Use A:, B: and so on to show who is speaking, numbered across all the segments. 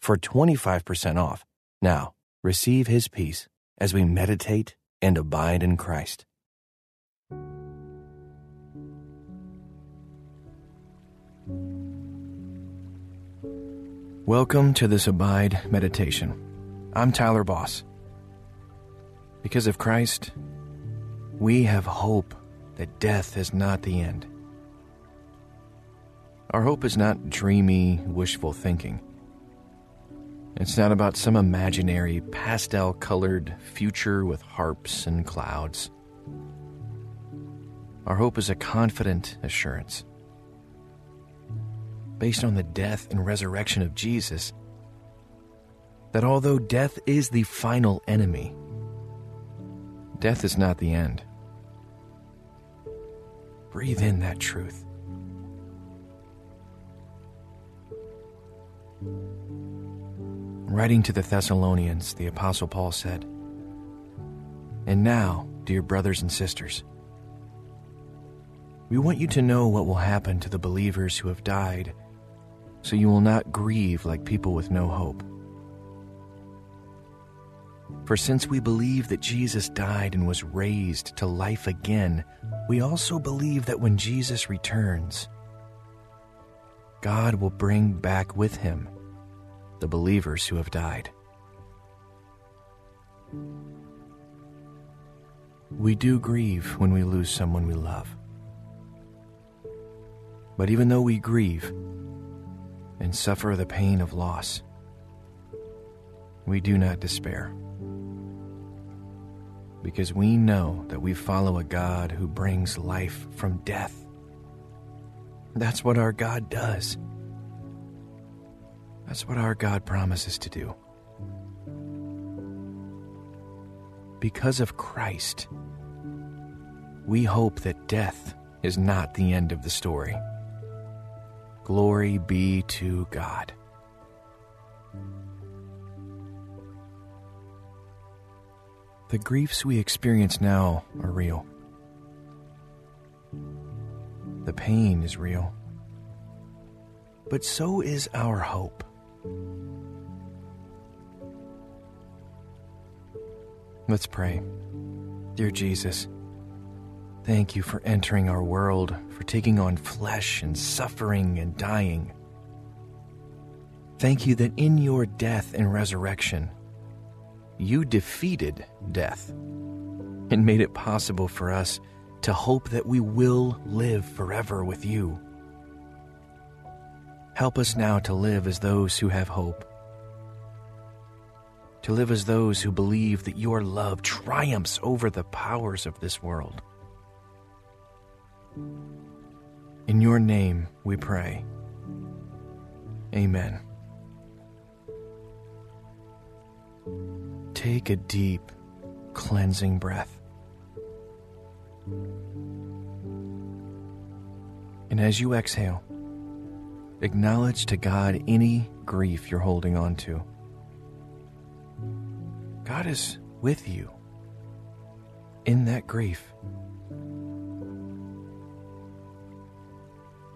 A: for 25% off. Now, receive his peace as we meditate and abide in Christ. Welcome to this Abide meditation. I'm Tyler Boss. Because of Christ, we have hope that death is not the end. Our hope is not dreamy, wishful thinking. It's not about some imaginary pastel colored future with harps and clouds. Our hope is a confident assurance. Based on the death and resurrection of Jesus, that although death is the final enemy, death is not the end. Breathe in that truth. Writing to the Thessalonians, the Apostle Paul said, And now, dear brothers and sisters, we want you to know what will happen to the believers who have died, so you will not grieve like people with no hope. For since we believe that Jesus died and was raised to life again, we also believe that when Jesus returns, God will bring back with him the believers who have died. We do grieve when we lose someone we love. But even though we grieve and suffer the pain of loss, we do not despair. Because we know that we follow a God who brings life from death. That's what our God does. That's what our God promises to do. Because of Christ, we hope that death is not the end of the story. Glory be to God. The griefs we experience now are real. The pain is real. But so is our hope. Let's pray. Dear Jesus, thank you for entering our world, for taking on flesh and suffering and dying. Thank you that in your death and resurrection, you defeated death and made it possible for us to hope that we will live forever with you. Help us now to live as those who have hope, to live as those who believe that your love triumphs over the powers of this world. In your name we pray. Amen. Take a deep, cleansing breath. And as you exhale, Acknowledge to God any grief you're holding on to. God is with you in that grief.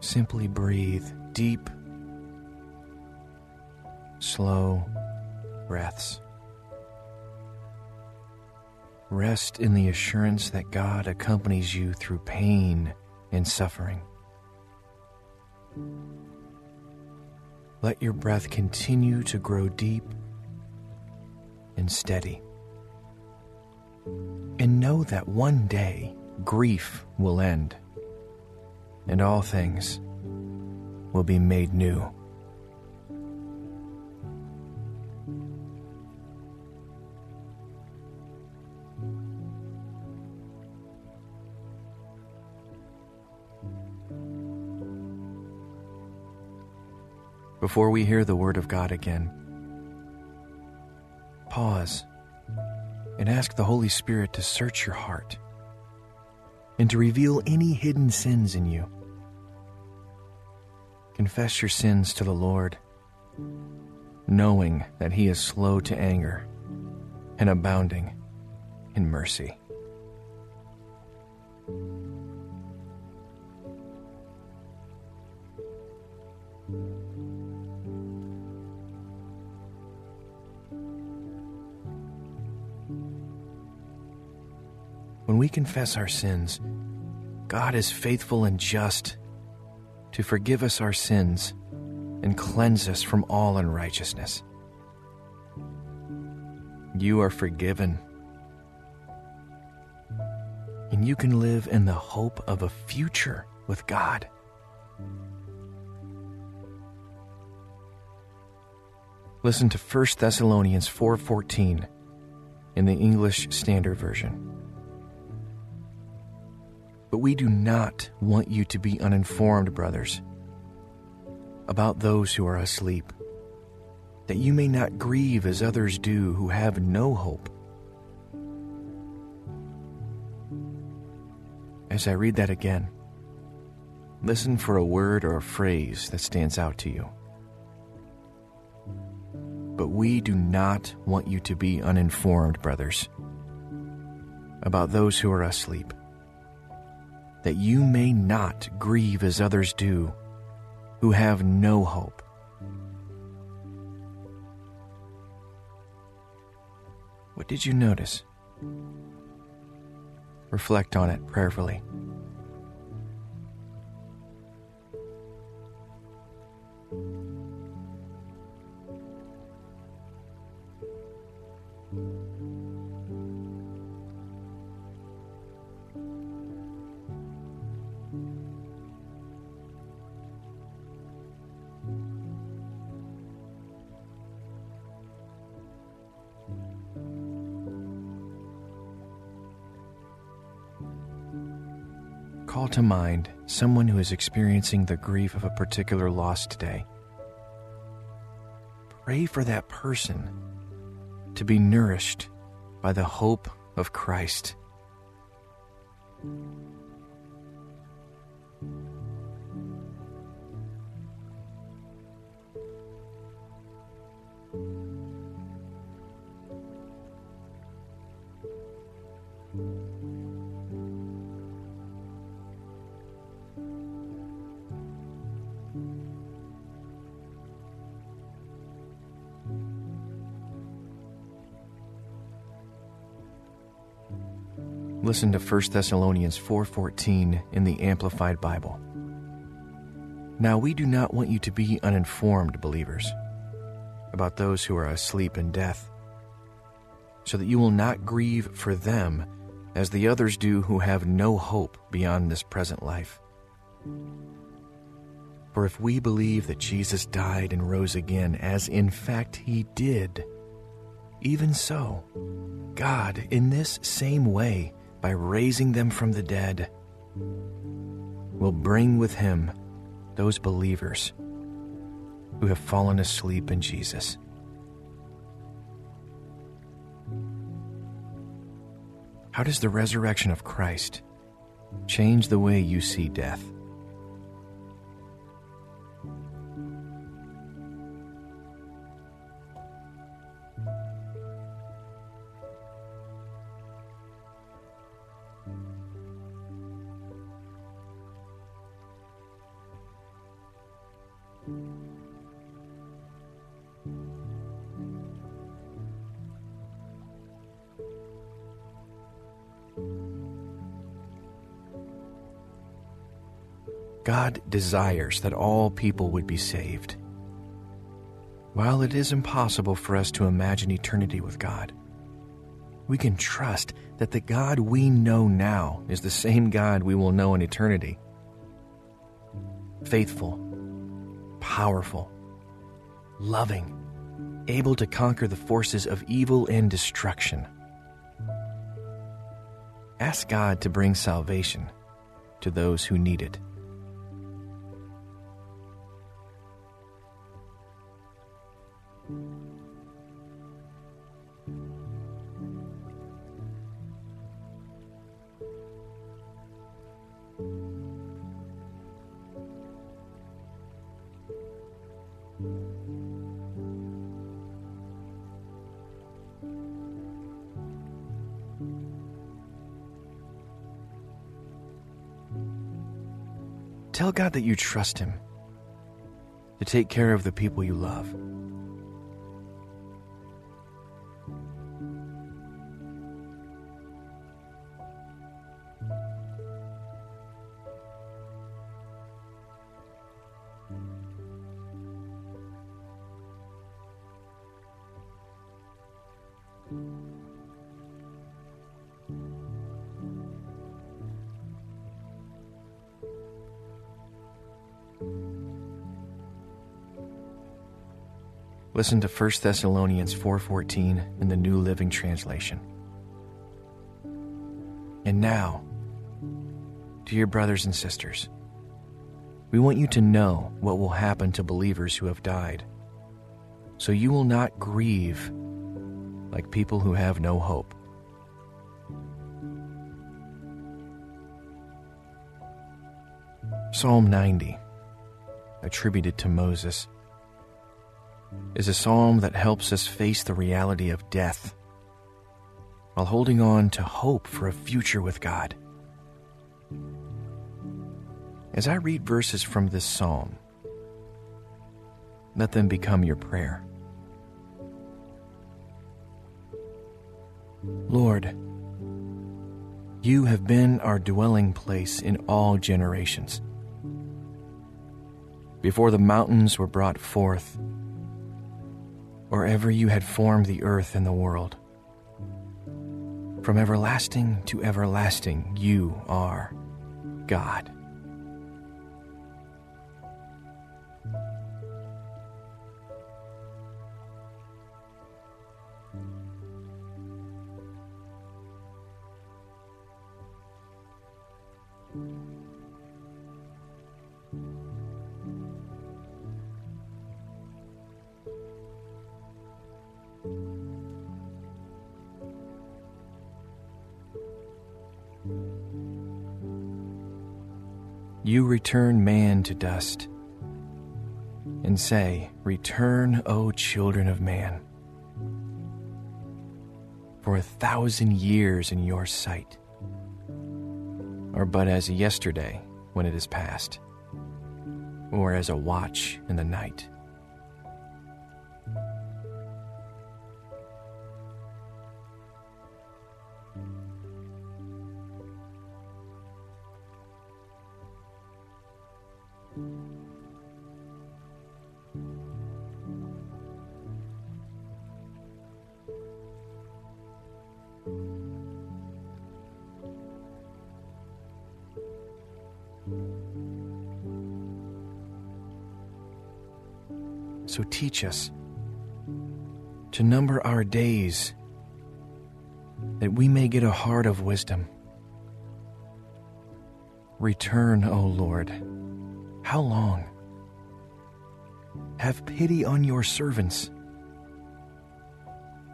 A: Simply breathe deep, slow breaths. Rest in the assurance that God accompanies you through pain and suffering. Let your breath continue to grow deep and steady. And know that one day grief will end and all things will be made new. Before we hear the Word of God again, pause and ask the Holy Spirit to search your heart and to reveal any hidden sins in you. Confess your sins to the Lord, knowing that He is slow to anger and abounding in mercy. When we confess our sins, God is faithful and just to forgive us our sins and cleanse us from all unrighteousness. You are forgiven, and you can live in the hope of a future with God. Listen to 1 Thessalonians 4:14 in the English Standard Version. But we do not want you to be uninformed, brothers, about those who are asleep, that you may not grieve as others do who have no hope. As I read that again, listen for a word or a phrase that stands out to you. But we do not want you to be uninformed, brothers, about those who are asleep that you may not grieve as others do, who have no hope. What did you notice? Reflect on it prayerfully. Call to mind someone who is experiencing the grief of a particular loss today. Pray for that person to be nourished by the hope of Christ. Listen to 1 Thessalonians 4:14 in the Amplified Bible. Now we do not want you to be uninformed believers about those who are asleep in death, so that you will not grieve for them as the others do who have no hope beyond this present life. For if we believe that Jesus died and rose again, as in fact he did, even so, God, in this same way, by raising them from the dead, will bring with him those believers who have fallen asleep in Jesus. How does the resurrection of Christ change the way you see death? God desires that all people would be saved. While it is impossible for us to imagine eternity with God, we can trust that the God we know now is the same God we will know in eternity. Faithful, powerful, loving, able to conquer the forces of evil and destruction. Ask God to bring salvation to those who need it. Tell God that you trust Him to take care of the people you love. Listen to 1 Thessalonians 4:14 in the New Living Translation. And now, dear brothers and sisters, we want you to know what will happen to believers who have died, so you will not grieve like people who have no hope. Psalm 90, attributed to Moses is a psalm that helps us face the reality of death while holding on to hope for a future with God. As I read verses from this psalm, let them become your prayer. Lord, you have been our dwelling place in all generations. Before the mountains were brought forth, or ever you had formed the earth and the world. From everlasting to everlasting, you are God. You return man to dust and say, Return, O children of man. For a thousand years in your sight are but as yesterday when it is past, or as a watch in the night. So teach us to number our days that we may get a heart of wisdom. Return, O Lord. How long? Have pity on your servants.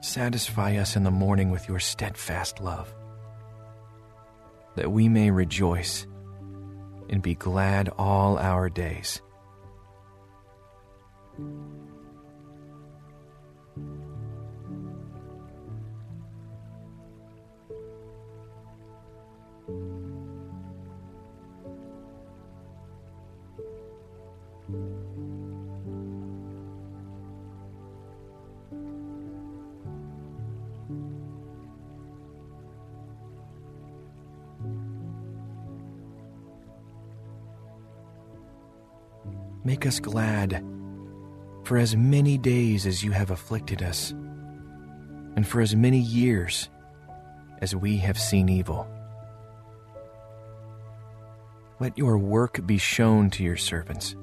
A: Satisfy us in the morning with your steadfast love, that we may rejoice and be glad all our days. Make us glad for as many days as you have afflicted us, and for as many years as we have seen evil. Let your work be shown to your servants,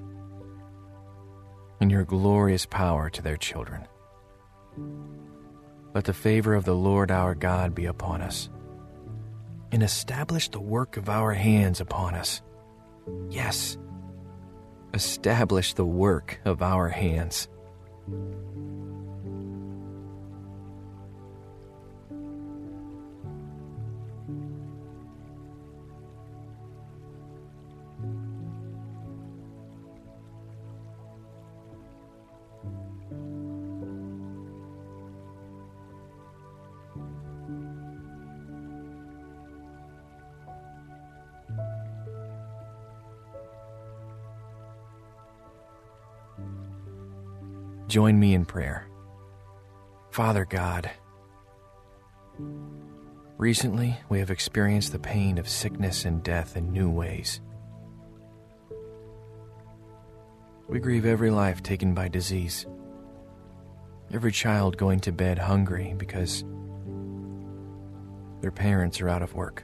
A: and your glorious power to their children. Let the favor of the Lord our God be upon us, and establish the work of our hands upon us. Yes, establish the work of our hands. Join me in prayer. Father God, recently we have experienced the pain of sickness and death in new ways. We grieve every life taken by disease, every child going to bed hungry because their parents are out of work,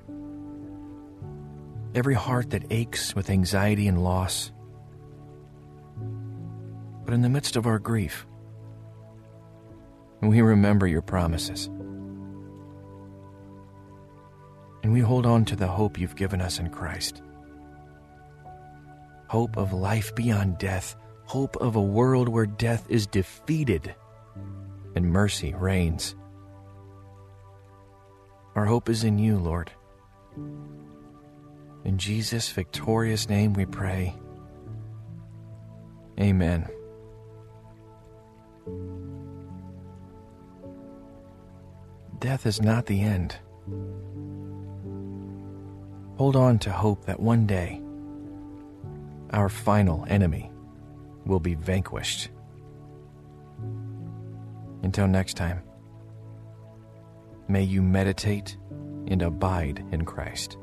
A: every heart that aches with anxiety and loss but in the midst of our grief, we remember your promises. And we hold on to the hope you've given us in Christ. Hope of life beyond death, hope of a world where death is defeated and mercy reigns. Our hope is in you, Lord. In Jesus' victorious name we pray. Amen. Death is not the end. Hold on to hope that one day our final enemy will be vanquished. Until next time, may you meditate and abide in Christ.